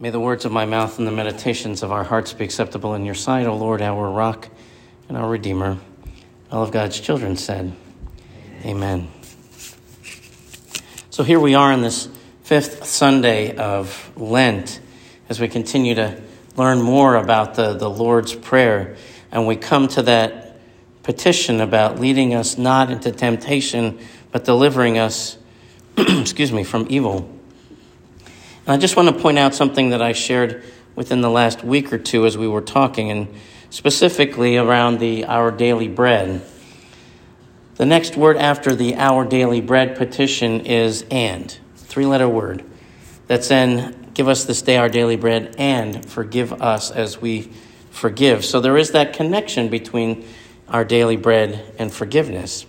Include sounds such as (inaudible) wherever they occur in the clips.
May the words of my mouth and the meditations of our hearts be acceptable in your sight, O Lord, our rock and our Redeemer. All of God's children said, Amen. So here we are on this fifth Sunday of Lent as we continue to learn more about the, the Lord's Prayer. And we come to that petition about leading us not into temptation, but delivering us, (clears throat) excuse me, from evil. I just want to point out something that I shared within the last week or two as we were talking, and specifically around the Our Daily Bread. The next word after the Our Daily Bread petition is and, three letter word. That's in give us this day our daily bread and forgive us as we forgive. So there is that connection between our daily bread and forgiveness.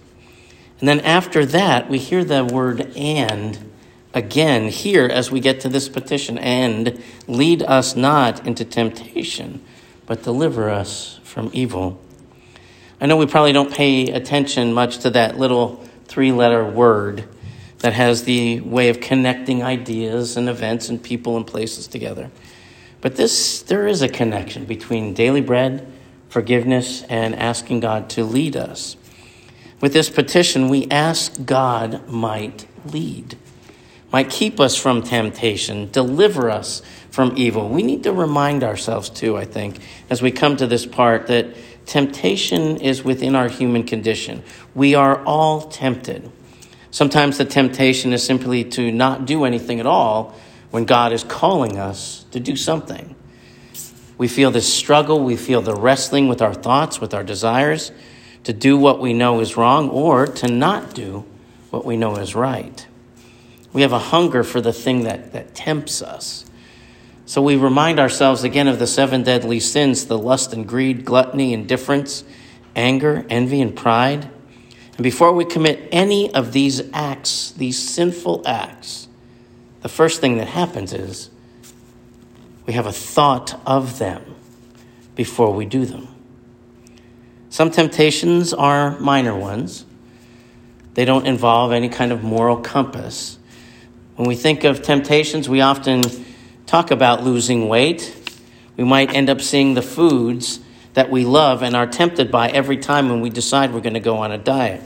And then after that, we hear the word and again here as we get to this petition and lead us not into temptation, but deliver us from evil. I know we probably don't pay attention much to that little three letter word that has the way of connecting ideas and events and people and places together. But this, there is a connection between daily bread, forgiveness, and asking God to lead us. With this petition, we ask God might lead might keep us from temptation, deliver us from evil. We need to remind ourselves, too, I think, as we come to this part, that temptation is within our human condition. We are all tempted. Sometimes the temptation is simply to not do anything at all when God is calling us to do something. We feel this struggle, we feel the wrestling with our thoughts, with our desires, to do what we know is wrong or to not do what we know is right. We have a hunger for the thing that, that tempts us. So we remind ourselves again of the seven deadly sins the lust and greed, gluttony, indifference, anger, envy, and pride. And before we commit any of these acts, these sinful acts, the first thing that happens is we have a thought of them before we do them. Some temptations are minor ones, they don't involve any kind of moral compass. When we think of temptations, we often talk about losing weight. We might end up seeing the foods that we love and are tempted by every time when we decide we're going to go on a diet.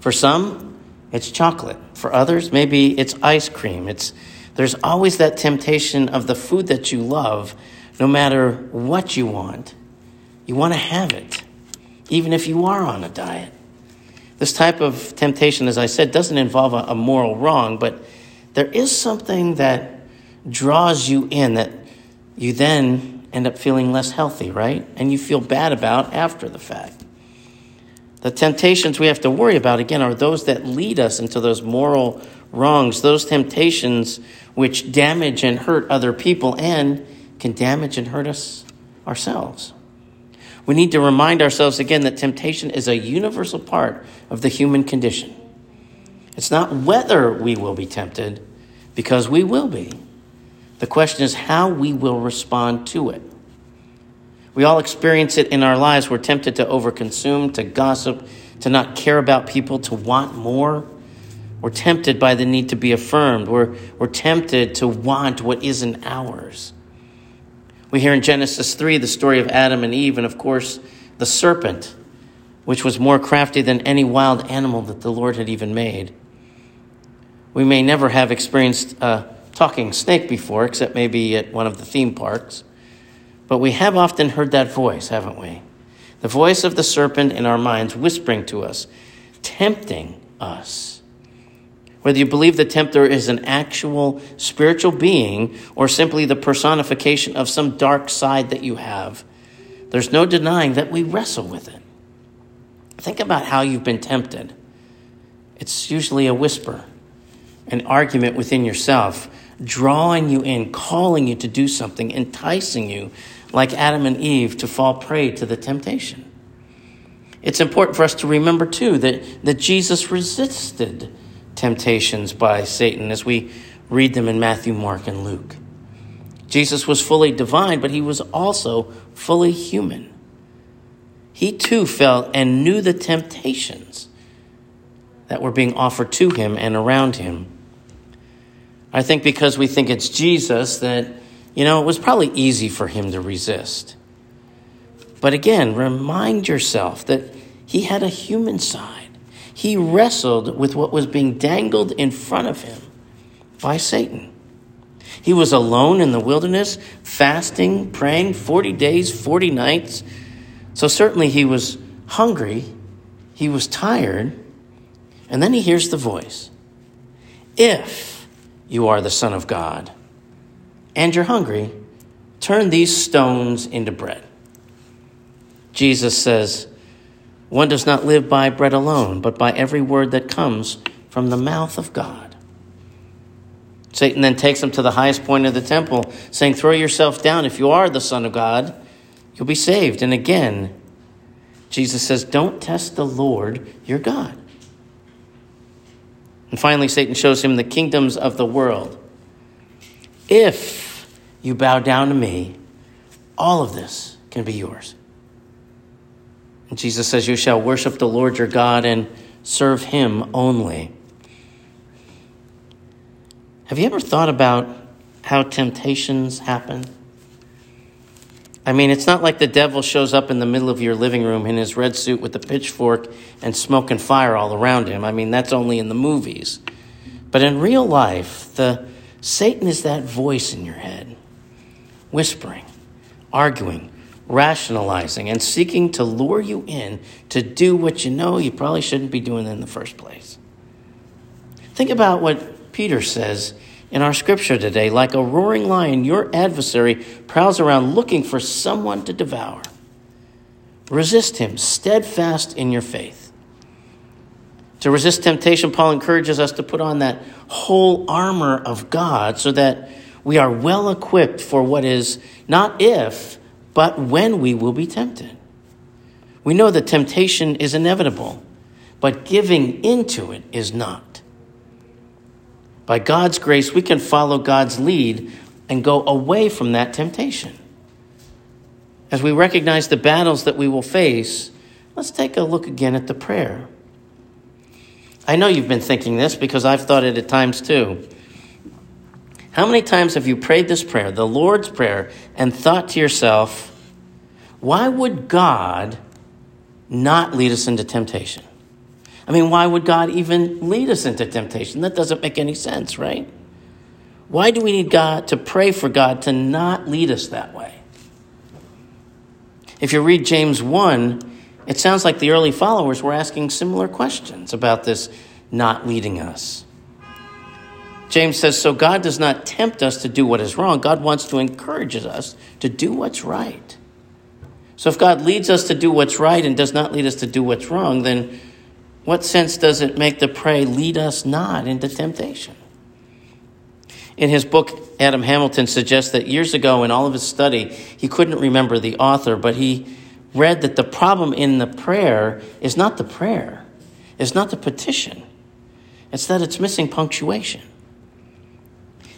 For some, it's chocolate. For others, maybe it's ice cream. It's, there's always that temptation of the food that you love, no matter what you want. You want to have it, even if you are on a diet. This type of temptation, as I said, doesn't involve a, a moral wrong, but there is something that draws you in that you then end up feeling less healthy, right? And you feel bad about after the fact. The temptations we have to worry about, again, are those that lead us into those moral wrongs, those temptations which damage and hurt other people and can damage and hurt us ourselves. We need to remind ourselves again that temptation is a universal part of the human condition. It's not whether we will be tempted, because we will be. The question is how we will respond to it. We all experience it in our lives. We're tempted to overconsume, to gossip, to not care about people, to want more. We're tempted by the need to be affirmed. We're, we're tempted to want what isn't ours. We hear in Genesis 3 the story of Adam and Eve, and of course, the serpent, which was more crafty than any wild animal that the Lord had even made. We may never have experienced a talking snake before, except maybe at one of the theme parks. But we have often heard that voice, haven't we? The voice of the serpent in our minds whispering to us, tempting us. Whether you believe the tempter is an actual spiritual being or simply the personification of some dark side that you have, there's no denying that we wrestle with it. Think about how you've been tempted. It's usually a whisper an argument within yourself, drawing you in, calling you to do something, enticing you, like Adam and Eve, to fall prey to the temptation. It's important for us to remember, too, that, that Jesus resisted temptations by Satan as we read them in Matthew, Mark, and Luke. Jesus was fully divine, but he was also fully human. He too felt and knew the temptations that were being offered to him and around him. I think because we think it's Jesus that You know, it was probably easy for him to resist. But again, remind yourself that he had a human side. He wrestled with what was being dangled in front of him by Satan. He was alone in the wilderness, fasting, praying 40 days, 40 nights. So certainly he was hungry, he was tired. And then he hears the voice If you are the Son of God and you're hungry, turn these stones into bread. Jesus says, One does not live by bread alone, but by every word that comes from the mouth of God. Satan then takes him to the highest point of the temple, saying, Throw yourself down. If you are the Son of God, you'll be saved. And again, Jesus says, Don't test the Lord your God. And finally, Satan shows him the kingdoms of the world. If you bow down to me, all of this can be yours. And Jesus says, You shall worship the Lord your God and serve him only. Have you ever thought about how temptations happen? I mean, it's not like the devil shows up in the middle of your living room in his red suit with a pitchfork and smoke and fire all around him. I mean, that's only in the movies. But in real life, the Satan is that voice in your head, whispering, arguing, rationalizing, and seeking to lure you in to do what you know you probably shouldn't be doing in the first place. Think about what Peter says in our scripture today, like a roaring lion, your adversary prowls around looking for someone to devour. Resist him, steadfast in your faith. To resist temptation, Paul encourages us to put on that whole armor of God so that we are well equipped for what is not if, but when we will be tempted. We know that temptation is inevitable, but giving into it is not. By God's grace, we can follow God's lead and go away from that temptation. As we recognize the battles that we will face, let's take a look again at the prayer. I know you've been thinking this because I've thought it at times too. How many times have you prayed this prayer, the Lord's Prayer, and thought to yourself, why would God not lead us into temptation? I mean, why would God even lead us into temptation? That doesn't make any sense, right? Why do we need God to pray for God to not lead us that way? If you read James 1, it sounds like the early followers were asking similar questions about this not leading us. James says, So God does not tempt us to do what is wrong. God wants to encourage us to do what's right. So if God leads us to do what's right and does not lead us to do what's wrong, then what sense does it make to pray, lead us not into temptation? In his book, Adam Hamilton suggests that years ago in all of his study, he couldn't remember the author, but he read that the problem in the prayer is not the prayer, it's not the petition, it's that it's missing punctuation.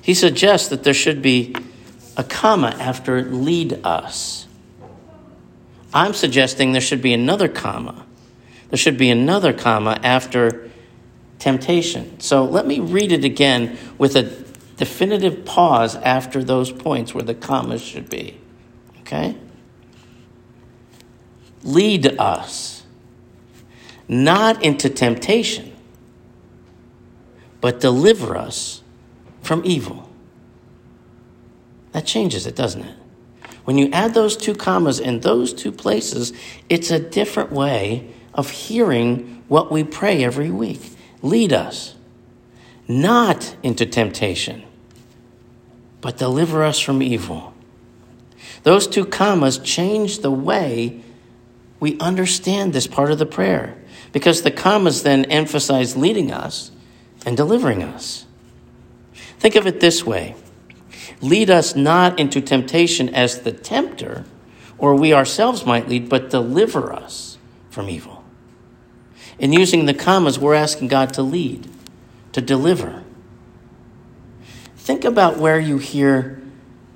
He suggests that there should be a comma after lead us. I'm suggesting there should be another comma there should be another comma after temptation. So let me read it again with a definitive pause after those points where the commas should be. Okay? Lead us not into temptation, but deliver us from evil. That changes it, doesn't it? When you add those two commas in those two places, it's a different way of hearing what we pray every week. Lead us not into temptation, but deliver us from evil. Those two commas change the way we understand this part of the prayer because the commas then emphasize leading us and delivering us. Think of it this way lead us not into temptation as the tempter, or we ourselves might lead, but deliver us from evil. In using the commas, we're asking God to lead, to deliver. Think about where you hear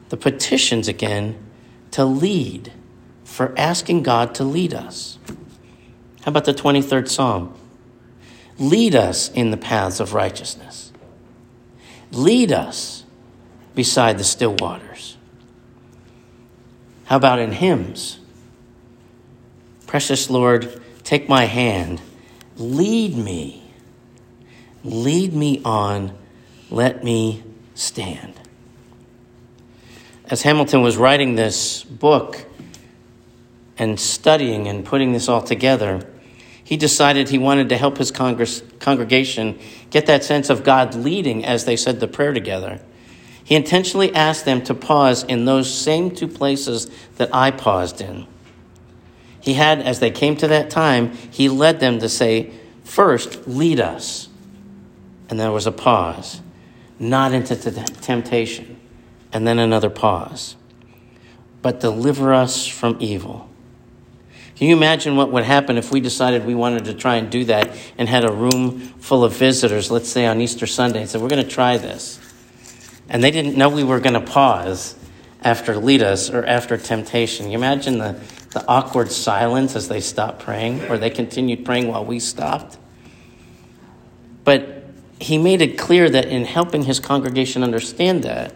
the petitions again to lead, for asking God to lead us. How about the 23rd Psalm? Lead us in the paths of righteousness. Lead us beside the still waters. How about in hymns? Precious Lord, take my hand, lead me, lead me on, let me stand. As Hamilton was writing this book and studying and putting this all together, he decided he wanted to help his congress, congregation get that sense of God leading as they said the prayer together. He intentionally asked them to pause in those same two places that I paused in. He had, as they came to that time, he led them to say, First, lead us. And there was a pause, not into the temptation, and then another pause. But deliver us from evil. Can you imagine what would happen if we decided we wanted to try and do that and had a room full of visitors, let's say on Easter Sunday, and said, We're going to try this. And they didn't know we were going to pause after lead us or after temptation. You imagine the, the awkward silence as they stopped praying, or they continued praying while we stopped. But he made it clear that in helping his congregation understand that,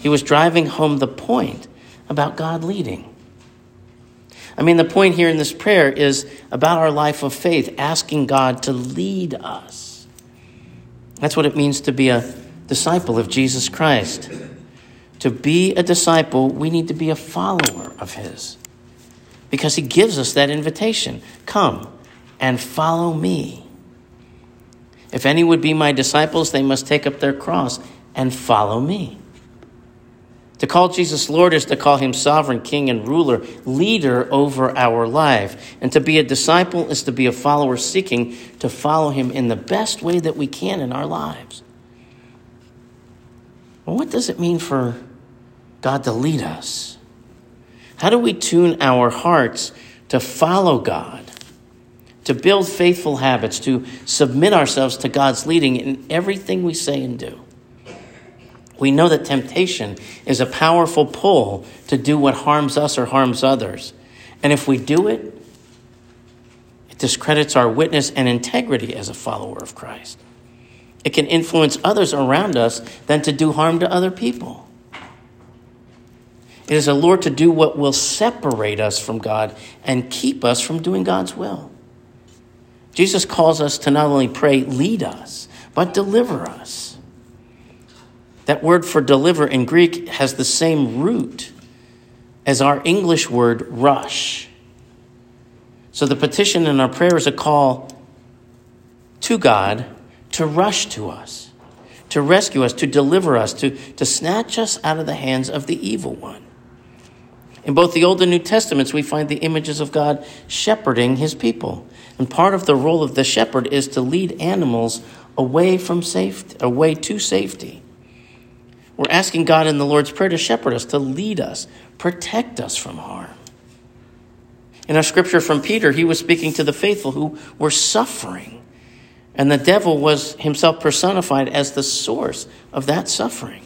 he was driving home the point about God leading. I mean, the point here in this prayer is about our life of faith, asking God to lead us. That's what it means to be a disciple of Jesus Christ. To be a disciple, we need to be a follower of His because He gives us that invitation come and follow me. If any would be my disciples, they must take up their cross and follow me. To call Jesus Lord is to call him sovereign king and ruler, leader over our life. And to be a disciple is to be a follower seeking to follow him in the best way that we can in our lives. Well, what does it mean for God to lead us? How do we tune our hearts to follow God, to build faithful habits, to submit ourselves to God's leading in everything we say and do? We know that temptation is a powerful pull to do what harms us or harms others. And if we do it, it discredits our witness and integrity as a follower of Christ. It can influence others around us than to do harm to other people. It is a lure to do what will separate us from God and keep us from doing God's will. Jesus calls us to not only pray, lead us, but deliver us. That word for deliver in Greek has the same root as our English word rush. So the petition in our prayer is a call to God to rush to us, to rescue us, to deliver us, to, to snatch us out of the hands of the evil one. In both the Old and New Testaments, we find the images of God shepherding his people. And part of the role of the shepherd is to lead animals away from safety, away to safety. We're asking God in the Lord's Prayer to shepherd us, to lead us, protect us from harm. In our scripture from Peter, he was speaking to the faithful who were suffering, and the devil was himself personified as the source of that suffering.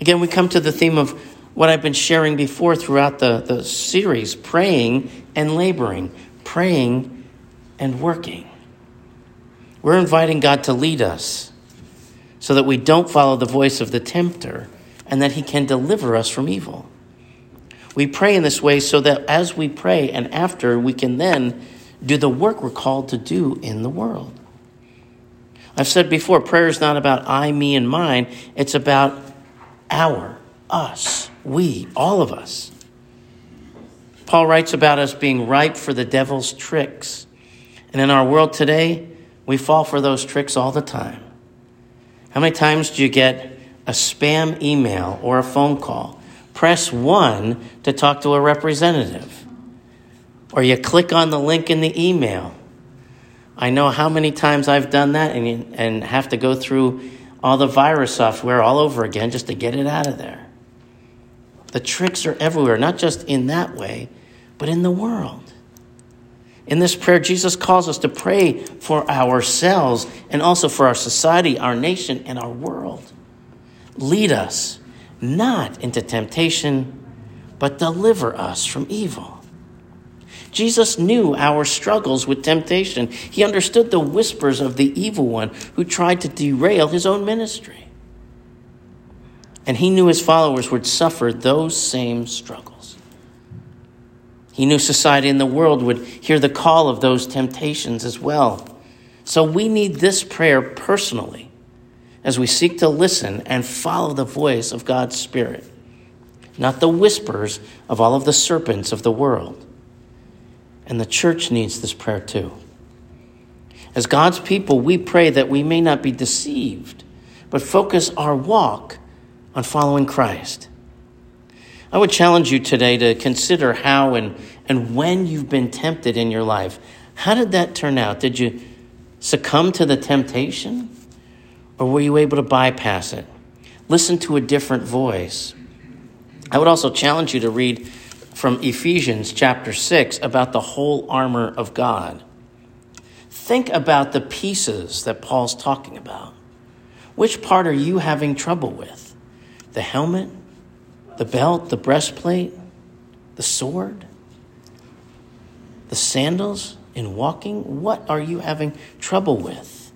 Again, we come to the theme of what I've been sharing before throughout the, the series praying and laboring, praying and working. We're inviting God to lead us so that we don't follow the voice of the tempter and that he can deliver us from evil. We pray in this way so that as we pray and after, we can then do the work we're called to do in the world. I've said before, prayer is not about I, me, and mine. It's about our, us, we, all of us. Paul writes about us being ripe for the devil's tricks. And in our world today, we fall for those tricks all the time. How many times do you get a spam email or a phone call? Press 1 to talk to a representative. Or you click on the link in the email. I know how many times I've done that and, and have to go through all the virus software all over again just to get it out of there. The tricks are everywhere, not just in that way, but in the world. In this prayer, Jesus calls us to pray for ourselves and also for our society, our nation, and our world. Lead us not into temptation, but deliver us from evil. Jesus knew our struggles with temptation. He understood the whispers of the evil one who tried to derail his own ministry. And he knew his followers would suffer those same struggles. He knew society and the world would hear the call of those temptations as well. So we need this prayer personally as we seek to listen and follow the voice of God's Spirit, not the whispers of all of the serpents of the world. And the church needs this prayer too. As God's people, we pray that we may not be deceived, but focus our walk on following Christ. I would challenge you today to consider how and, and when you've been tempted in your life. How did that turn out? Did you succumb to the temptation? Or were you able to bypass it? Listen to a different voice. I would also challenge you to read from Ephesians chapter 6 about the whole armor of God. Think about the pieces that Paul's talking about. Which part are you having trouble with? The helmet? the belt, the breastplate, the sword, the sandals in walking? What are you having trouble with?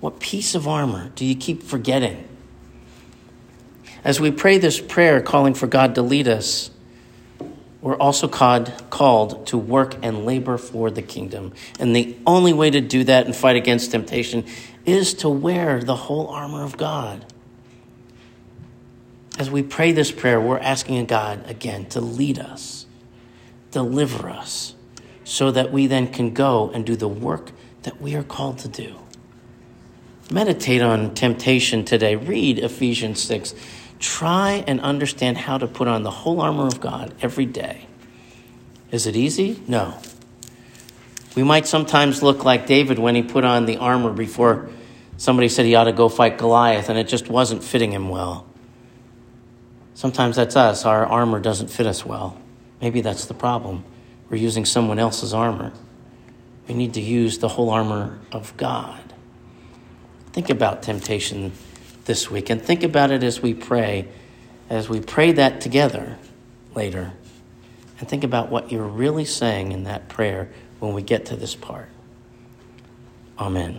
What piece of armor do you keep forgetting? As we pray this prayer calling for God to lead us, we're also called, called to work and labor for the kingdom. And the only way to do that and fight against temptation is to wear the whole armor of God as we pray this prayer, we're asking God again to lead us, deliver us, so that we then can go and do the work that we are called to do. Meditate on temptation today. Read Ephesians 6. Try and understand how to put on the whole armor of God every day. Is it easy? No. We might sometimes look like David when he put on the armor before somebody said he ought to go fight Goliath and it just wasn't fitting him well. Sometimes that's us. Our armor doesn't fit us well. Maybe that's the problem. We're using someone else's armor. We need to use the whole armor of God. Think about temptation this week and think about it as we pray, as we pray that together later. And think about what you're really saying in that prayer when we get to this part. Amen.